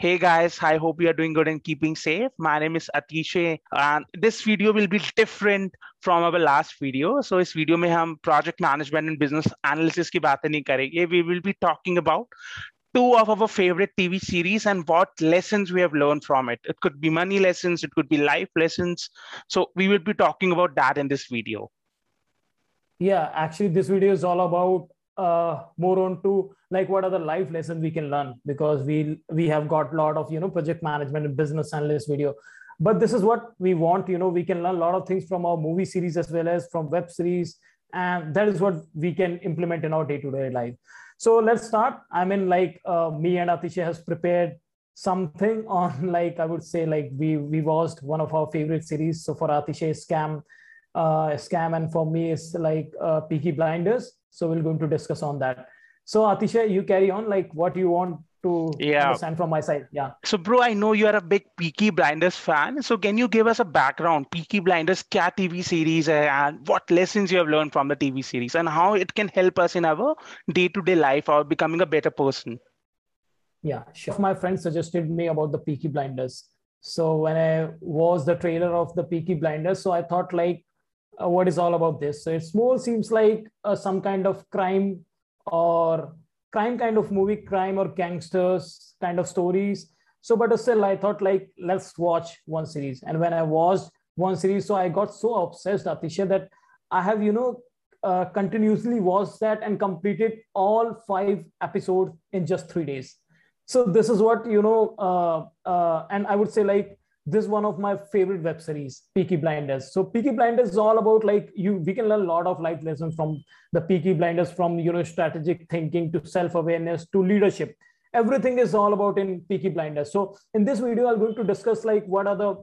Hey guys, I hope you are doing good and keeping safe. My name is Atishay and this video will be different from our last video. So इस video में हम project management and business analysis की बातें नहीं करेंगे. We will be talking about two of our favorite TV series and what lessons we have learned from it. It could be money lessons, it could be life lessons. So we will be talking about that in this video. Yeah, actually this video is all about uh, more on to like what are the life lessons we can learn? Because we we have got a lot of you know project management and business analyst video. But this is what we want you know we can learn a lot of things from our movie series as well as from web series. And that is what we can implement in our day-to-day life. So let's start. I mean like uh, me and atisha has prepared something on like i would say like we we watched one of our favorite series. So for atisha scam uh, scam and for me is like uh, Peaky Blinders. So we're going to discuss on that. So Atisha, you carry on like what you want to yeah. understand from my side. Yeah. So bro, I know you are a big Peaky Blinders fan. So can you give us a background, Peaky Blinders, Cat TV series, and what lessons you have learned from the TV series, and how it can help us in our day-to-day life or becoming a better person? Yeah, sure. My friend suggested me about the Peaky Blinders. So when I was the trailer of the Peaky Blinders, so I thought like uh, what is all about this? So it's more seems like uh, some kind of crime or crime kind of movie, crime or gangsters kind of stories. So, but still, I thought like, let's watch one series. And when I watched one series, so I got so obsessed, Atisha, that I have you know uh, continuously watched that and completed all five episodes in just three days so this is what you know uh, uh, and i would say like this is one of my favorite web series peaky blinders. So peaky blinders is all about like you we can learn a lot of life lessons from the peaky blinders from you know strategic thinking to self-awareness to leadership. Everything is all about in peaky blinders. So in this video i'm going to discuss like what are the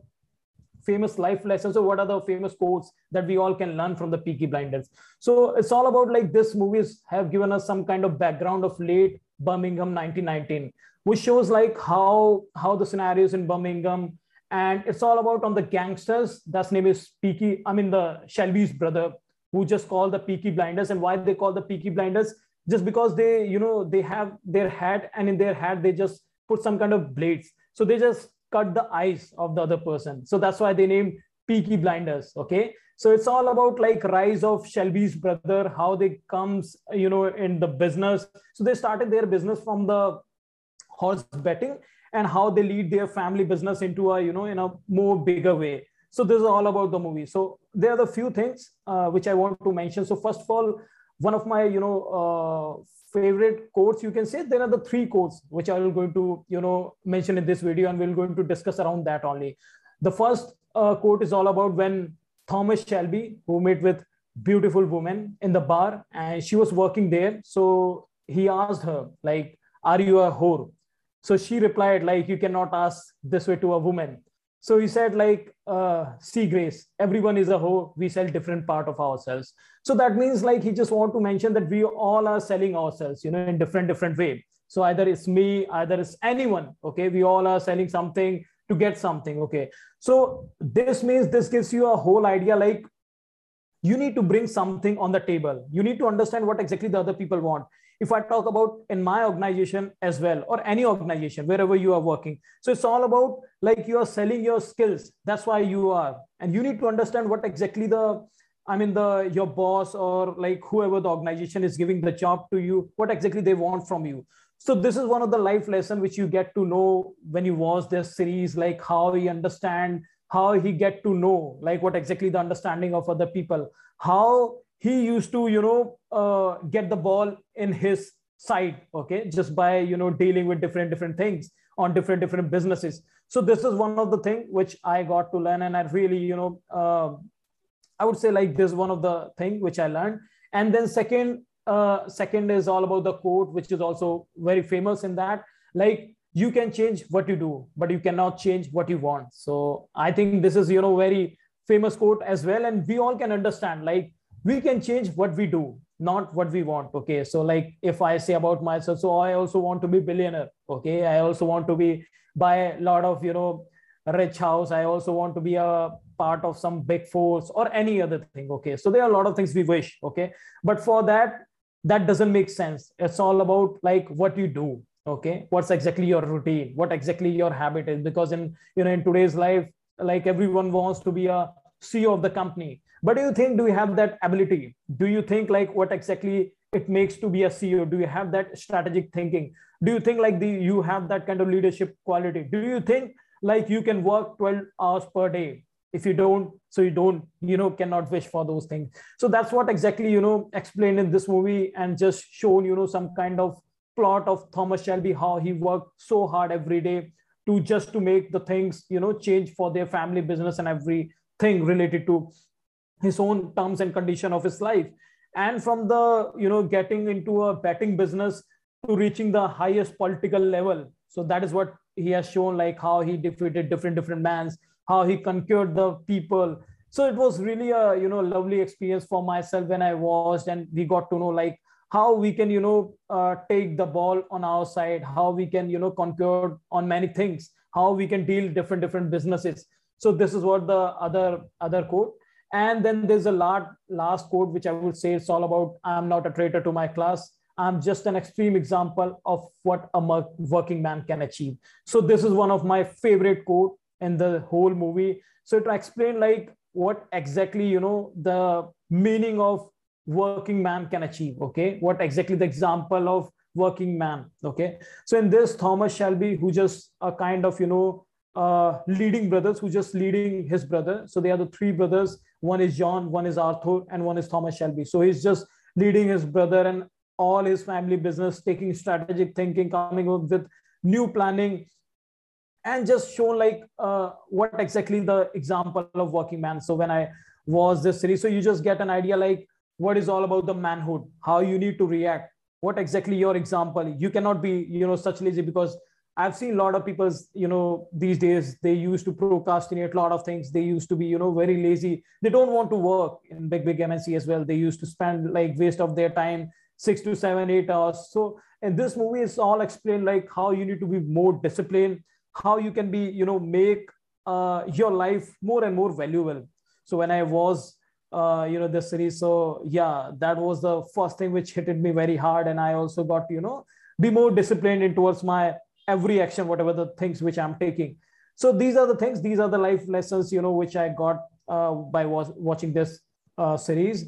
famous life lessons or what are the famous quotes that we all can learn from the peaky blinders. So it's all about like this movies have given us some kind of background of late birmingham 1919 which shows like how how the scenarios in birmingham and it's all about on the gangsters. That's name is peaky i mean the shelby's brother who just call the peaky blinders. And why they call the peaky blinders? Just because they you know they have their hat and in their hat they just put some kind of blades. So they just cut the eyes of the other person. So that's why they named peaky blinders okay? So it's all about like rise of shelby's brother how they comes you know in the business. So they started their business from the horse betting and how they lead their family business into a you know in a more bigger way. So this is all about the movie. So there are the few things uh, which i want to mention. So first of all one of my you know uh, favorite quotes you can say there are the three quotes which i will going to you know mention in this video and we're going to discuss around that only. The first uh, quote is all about when thomas shelby who met with beautiful woman in the bar and she was working there. So he asked her like are you a whore so she replied like you cannot ask this way to a woman. So he said like uh, see grace everyone is a whore we sell different part of ourselves. So that means like he just want to mention that we all are selling ourselves you know in different different way. So either it's me either it's anyone okay? We all are selling something to get something okay? So this means this gives you a whole idea like you need to bring something on the table. You need to understand what exactly the other people want if i talk about in my organization as well or any organization wherever you are working. So it's all about like you are selling your skills. That's why you are. And you need to understand what exactly the i mean the your boss or like whoever the organization is giving the job to you what exactly they want from you. So this is one of the life lesson which you get to know when you watch this series like how you understand how he get to know like what exactly the understanding of other people how he used to you know uh, get the ball in his side okay? Just by you know dealing with different different things on different different businesses. So this is one of the thing which i got to learn and i really you know uh, i would say like this is one of the thing which i learned. And then second uh, second is all about the quote which is also very famous in that. Like you can change what you do but you cannot change what you want. So i think this is you know very famous quote as well and we all can understand like we can change what we do not what we want okay? So like if i say about myself so i also want to be billionaire okay? I also want to be buy a lot of you know rich house. I also want to be a part of some big force or any other thing okay? So there are a lot of things we wish okay? But for that that doesn't make sense. It's all about like what you do okay? What's exactly your routine? What exactly your habit is? Because in you know in today's life like everyone wants to be a ceo of the company but do you think do you have that ability? Do you think like what exactly it makes to be a ceo do you have that strategic thinking? Do you think like the you have that kind of leadership quality? Do you think like you can work 12 hours per day? If you don't so you don't you know cannot wish for those things. So that's what exactly you know explained in this movie and just shown you know some kind of plot of thomas shelby how he worked so hard every day to just to make the things you know change for their family business and everything related to his own terms and condition of his life. And from the you know getting into a betting business to reaching the highest political level. So that is what he has shown like how he defeated different different mans how he conquered the people. So it was really a you know lovely experience for myself when i watched and we got to know like how we can you know uh, take the ball on our side how we can you know conquer on many things how we can deal different different businesses. So this is what the other other quote and then there's a lot last quote which i would say it's all about i'm not a traitor to my class. I'm just an extreme example of what a working man can achieve. So this is one of my favorite quote in the whole movie. So to explain like what exactly you know the meaning of working man can achieve okay? What exactly the example of working man okay? So in this thomas shelby who just a kind of you know uh, leading brothers who just leading his brother. So they are the three brothers one is john one is arthur and one is thomas shelby. So he's just leading his brother and all his family business taking strategic thinking coming up with new planning and just shown like uh, what exactly the example of working man. So when i was this series so you just get an idea like what is all about the manhood how you need to react what exactly your example. You cannot be you know such lazy because i've seen a lot of people you know these days they used to procrastinate a lot of things. They used to be you know very lazy. They don't want to work in big big mnc as well. They used to spend like waste of their time six to seven eight hours. So in this movie it's all explained like how you need to be more disciplined how you can be you know make uh, your life more and more valuable. So when i was uh, you know the series so yeah that was the first thing which hit me very hard. And i also got you know be more disciplined in towards my every action whatever the things which i'm taking. So these are the things these are the life lessons you know which i got uh, by was watching this uh, series.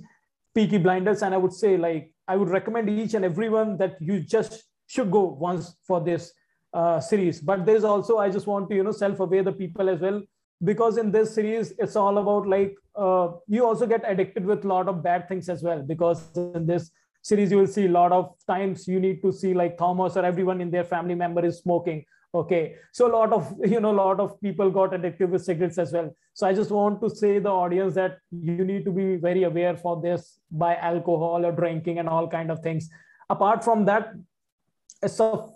Peaky blinders and i would say like i would recommend each and everyone that you just should go once for this uh, series. But there's also i just want to you know self-aware the people as well because in this series it's all about like uh, you also get addicted with a lot of bad things as well because in this series you will see a lot of times you need to see like thomas or everyone in their family member is smoking okay? So a lot of you know a lot of people got addicted with cigarettes as well. So i just want to say the audience that you need to be very aware for this by alcohol or drinking and all kind of things. Apart from that it's a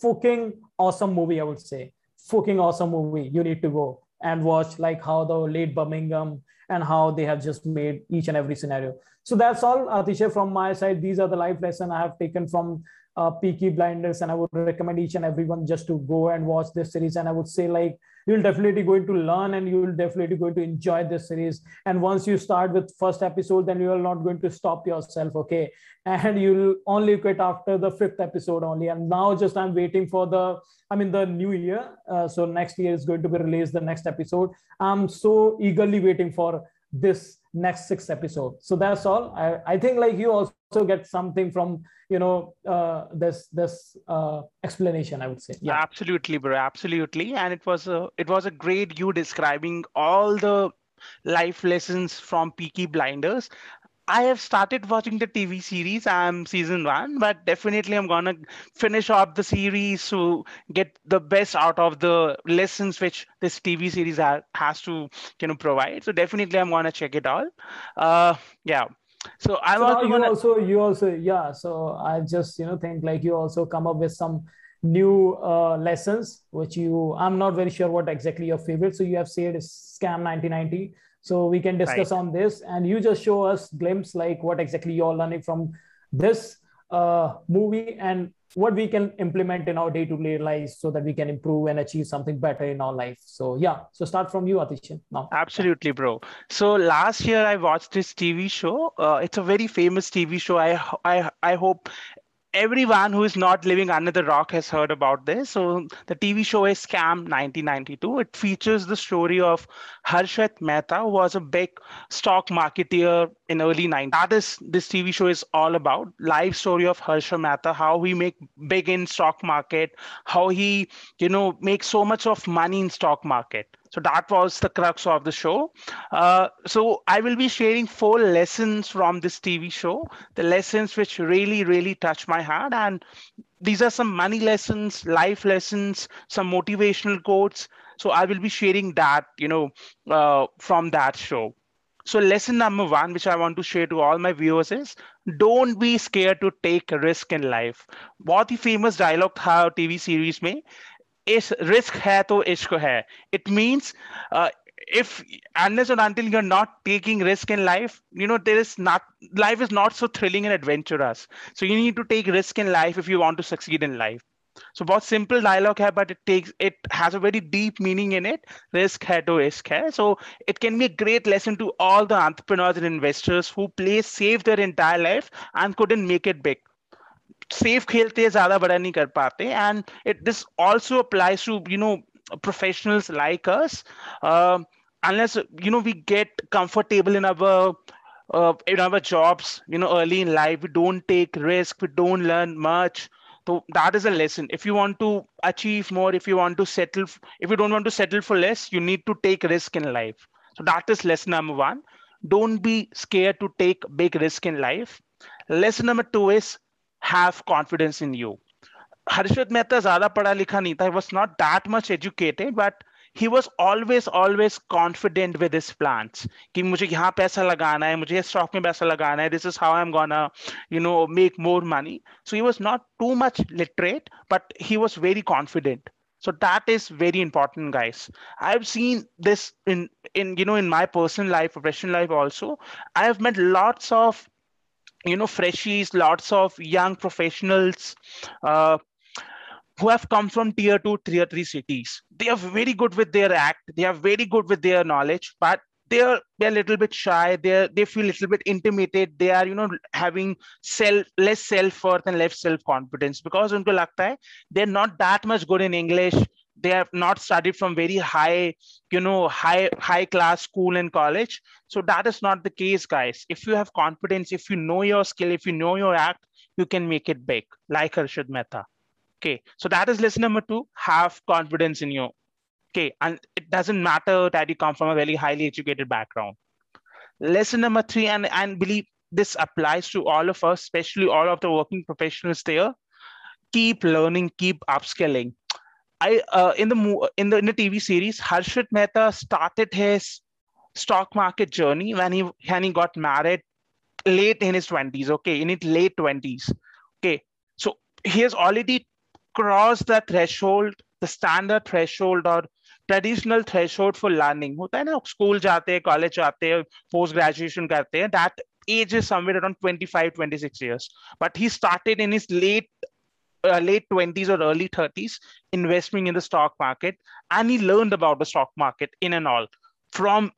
fucking awesome movie i would say. Fucking awesome movie. You need to go and watch like how the late birmingham and how they have just made each and every scenario so that's all atisha from my side these are the life lesson i have taken from uh, Peaky Blinders, and I would recommend each and everyone just to go and watch this series. And I would say like you'll definitely going to learn and you'll definitely going to enjoy this series. And once you start with first episode, then you are not going to stop yourself, okay? And you'll only quit after the fifth episode only. And now just I'm waiting for the, I mean the new year. Uh, so next year is going to be released the next episode. I'm so eagerly waiting for this next six episode so that's all. I, I think like you also get something from you know uh, this this uh, explanation i would say. Yeah. Absolutely bro. Absolutely. And it was a it was a great you describing all the life lessons from peaky blinders I have started watching the TV series. I'm season one, but definitely I'm gonna finish up the series to get the best out of the lessons which this TV series ha- has to you know provide. So definitely I'm gonna check it out. Uh, yeah. So I so also you gonna... also you also yeah. So I just you know think like you also come up with some new uh, lessons which you i'm not very sure what exactly your favorite so you have said scam 1990 so we can discuss right. on this. And you just show us glimpse like what exactly you're learning from this uh, movie and what we can implement in our day-to-day lives so that we can improve and achieve something better in our life. So yeah. So start from you atishan now. Absolutely bro. So last year i watched this tv show. Uh, it's a very famous tv show. I i i hope everyone who is not living under the rock has heard about this. So the TV show is Scam 1992. It features the story of Harshad Mehta, who was a big stock marketeer in early 90s. That is this TV show is all about. Life story of Harshad Mehta, how he make big in stock market, how he, you know, makes so much of money in stock market. So that was the crux of the show. Uh, so I will be sharing four lessons from this TV show, the lessons which really, really touch my heart. And these are some money lessons, life lessons, some motivational quotes. So I will be sharing that, you know, uh, from that show. So lesson number one, which I want to share to all my viewers is don't be scared to take a risk in life. बहुत ही famous dialogue था TV series में इस risk है तो इश्क है it means if unless and until you're not taking risk in life you know there is not life is not so thrilling and adventurous so you need to take risk in life if you want to succeed in life so बहुत simple dialogue है but it takes it has a very deep meaning in it risk है तो isk है so it can be a great lesson to all the entrepreneurs and investors who play safe their entire life and couldn't make it big safe खेलते हैं ज्यादा बड़ा नहीं कर पाते and it this also applies to you no professionals like us uh, unless you know we get comfortable in our uh, in our jobs you know early in life we don't take risk we don't learn much so that is a lesson if you want to achieve more if you want to settle if you don't want to settle for less you need to take risk in life so that is lesson number one don't be scared to take big risk in life lesson number two is have confidence in you. Harshit Mehta zyada padha likha nahi tha. He was not that much educated, but he was always always confident with his plans कि मुझे यहाँ पैसा लगाना है मुझे stock में पैसा लगाना है this is how I'm gonna you know make more money so he was not too much literate but he was very confident so that is very important guys i've seen this in in you know in my personal life professional life also i have met lots of you know freshies lots of young professionals uh, who have come from tier 2 tier 3 cities. They are very good with their act. They are very good with their knowledge but they're they're a little bit shy. They they feel a little bit intimidated. They are you know having self less self worth and less self confidence because unko lagta hai they're not that much good in english they have not studied from very high you know high high class school and college. So that is not the case guys. If you have confidence if you know your skill if you know your act you can make it big like harshad mehta. Okay. So that is lesson number two. Have confidence in you. Okay. And it doesn't matter that you come from a very highly educated background. Lesson number three and and believe this applies to all of us especially all of the working professionals there. Keep learning keep upskilling I uh, in the in the in the TV series, Harshad Mehta started his stock market journey when he when he got married late in his twenties. Okay, in his late twenties. Okay, so he has already crossed the threshold, the standard threshold or traditional threshold for learning. होता है ना jate, जाते हैं college जाते हैं post करते हैं that age is somewhere around 25 26 years but he started in his late uh, late 20s or early 30s investing in the stock market. And he learned about the stock market in and all from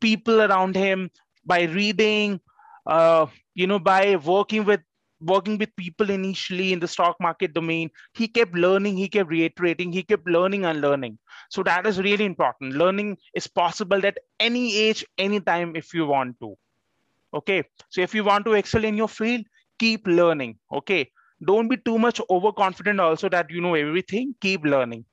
people around him by reading uh, you know by working with working with people initially in the stock market domain. He kept learning he kept reiterating he kept learning and learning. So that is really important. Learning is possible at any age anytime if you want to. Okay? So if you want to excel in your field keep learning. Okay don't be too much overconfident also that you know everything keep learning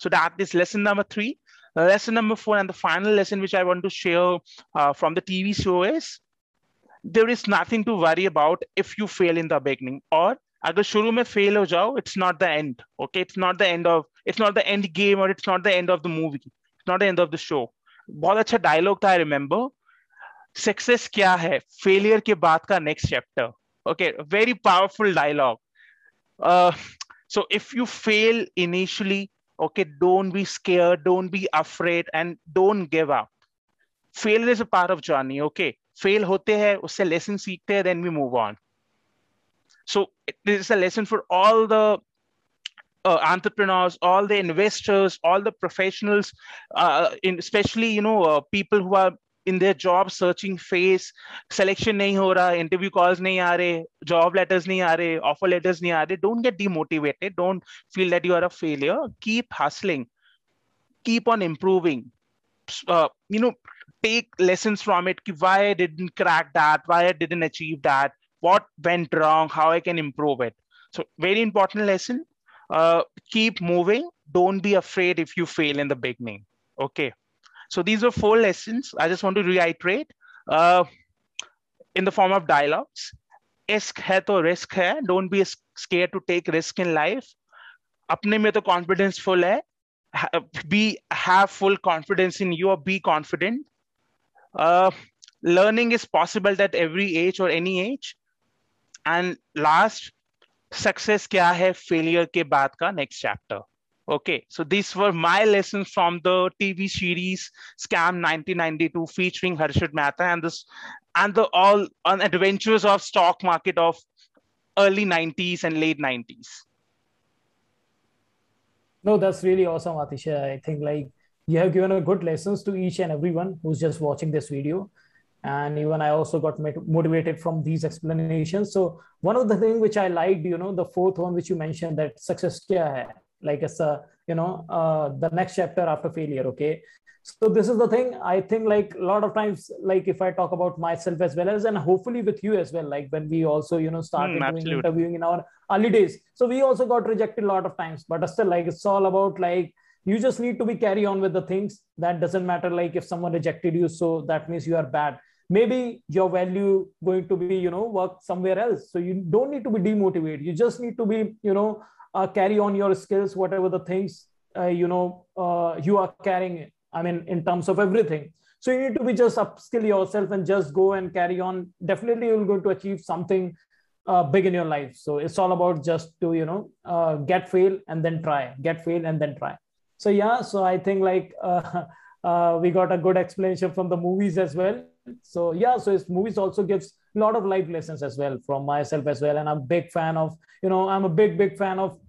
so that is lesson number three lesson number four and the final lesson which i want to share uh, from the tv show is there is nothing to worry about if you fail in the beginning or अगर शुरू में fail हो जाओ it's not the end okay it's not the end of its not the end game और it's not the end of the movie it's not the end of the show बहुत अच्छा dialogue था I remember success क्या है failure के बाद का next chapter okay very powerful dialogue. Uh, so if you fail initially okay don't be scared don't be afraid and don't give up. Failure is a part of journey okay? Fail hote hai usse lesson seekhte hai then we move on. So this is a lesson for all the uh, entrepreneurs all the investors all the professionals uh, in especially you know uh, people who are in their job searching phase. Selection nahi ho interview calls nahi aa job letters nahi aa offer letters nahi aa don't get demotivated. Don't feel that you are a failure. Keep hustling. Keep on improving. Uh, you know take lessons from it. Why i didn't crack that? Why i didn't achieve that? What went wrong? How i can improve it? So very important lesson. Uh, keep moving. Don't be afraid if you fail in the beginning. Okay so these are four lessons. I just want to reiterate uh, in the form of dialogues. Isk hai to risk hai. Don't be scared to take risk in life. अपने में तो confidence full है. Be have full confidence in you or be confident. Uh, learning is possible at every age or any age. And last, success क्या है failure के बाद का next chapter. Okay, so these were my lessons from the TV series Scam 1992 featuring Harshad Mehta and this and the all on adventures of stock market of early 90s and late 90s. No, that's really awesome, Atisha. I think like you have given a good lessons to each and everyone who's just watching this video. And even I also got motivated from these explanations. So one of the things which I liked, you know, the fourth one which you mentioned that success kya like it's a you know uh, the next chapter after failure okay? So this is the thing i think like a lot of times like if i talk about myself as well as and hopefully with you as well like when we also you know started mm, doing interviewing in our early days. So we also got rejected a lot of times but still like it's all about like you just need to be carry on with the things. That doesn't matter like if someone rejected you so that means you are bad. Maybe your value going to be you know work somewhere else. So you don't need to be demotivated. You just need to be you know uh, carry on your skills whatever the things uh, you know uh, you are carrying i mean in terms of everything. So you need to be just upskill yourself and just go and carry on. Definitely you're going to achieve something uh, big in your life. So it's all about just to you know uh, get fail and then try get fail and then try. So yeah so i think like uh, we got a good explanation from the movies as well. So yeah so his movies also gives a lot of life lessons as well from myself as well. And i'm a big fan of you know i'm a big big fan of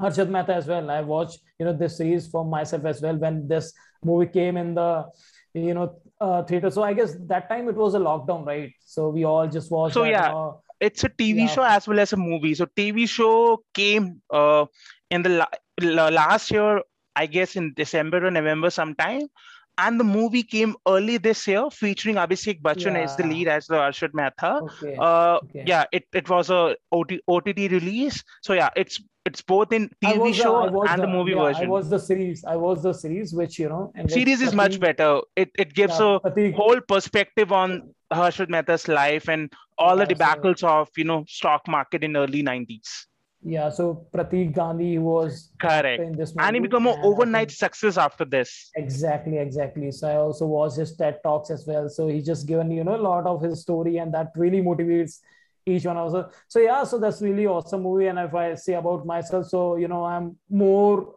Harshad Mehta as well. I watched you know this series for myself as well when this movie came in the you know uh, theater. So I guess that time it was a lockdown, right? So we all just watched. So that, yeah, uh, it's a TV yeah. show as well as a movie. So TV show came uh, in the la- last year, I guess in December or November sometime. And the movie came early this year, featuring Abhishek Bachchan yeah. as the lead as the Harshad Mehta. Okay. Uh, okay. Yeah, it, it was a OT, OTT release. So yeah, it's it's both in TV show the, and the, the movie yeah, version. I was the series. I was the series, which you know. series is much better. It it gives yeah, a whole perspective on Harshad Mehta's life and all the debacles so, of you know stock market in early nineties. Yeah, so Pratik Gandhi was correct in this movie, and he became an overnight success after this. Exactly, exactly. So I also watched his TED talks as well. So he just given you know a lot of his story, and that really motivates each one also so yeah so that's really awesome movie and if i say about myself so you know i'm more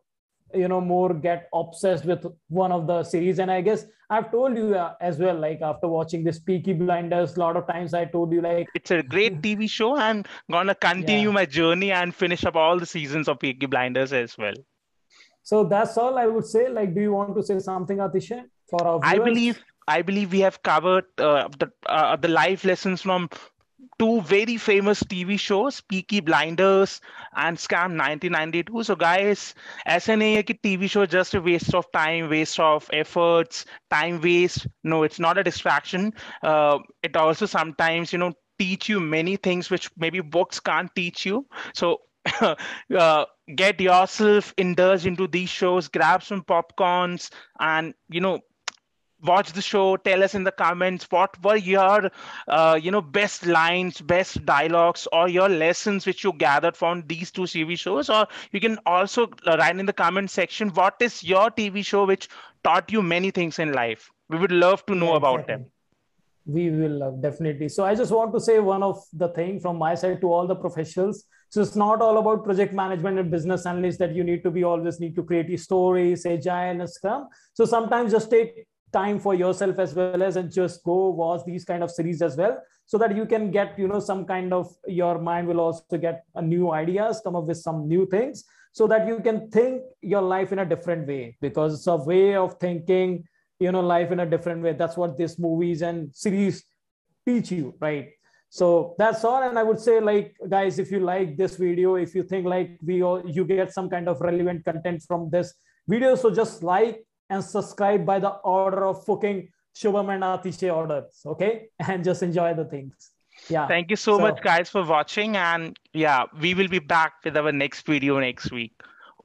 you know more get obsessed with one of the series and i guess i've told you uh, as well like after watching this peaky blinders a lot of times i told you like it's a great tv show i'm gonna continue yeah. my journey and finish up all the seasons of peaky blinders as well so that's all i would say like do you want to say something atisha for our viewers? i believe I believe we have covered uh, the uh, the life lessons from two very famous TV shows, Peaky Blinders and Scam 1992. So, guys, ऐसे नहीं है कि TV show just a waste of time, waste of efforts, time waste. No, it's not a distraction. Uh, it also sometimes, you know, teach you many things which maybe books can't teach you. So, uh, get yourself indulged into these shows, grab some popcorns, and you know watch the show tell us in the comments what were your uh, you know best lines best dialogues or your lessons which you gathered from these two tv shows? Or you can also uh, write in the comment section what is your tv show which taught you many things in life? We would love to know yeah, about them. We will uh, definitely. So i just want to say one of the thing from my side to all the professionals. So it's not all about project management and business analysts that you need to be always need to create stories agile and scrum. So sometimes just take time for yourself as well as and just go watch these kind of series as well so that you can get you know some kind of your mind will also get a new ideas come up with some new things so that you can think your life in a different way because it's a way of thinking you know life in a different way. That's what these movies and series teach you right? So that's all. And i would say like guys if you like this video if you think like we all you get some kind of relevant content from this video so just like and subscribe by the order of fucking shubham and atishay orders okay? And just enjoy the things. Yeah. Thank you so, so much guys for watching. And yeah we will be back with our next video next week.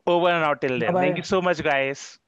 Over and out till then. Bye-bye. thank you so much guys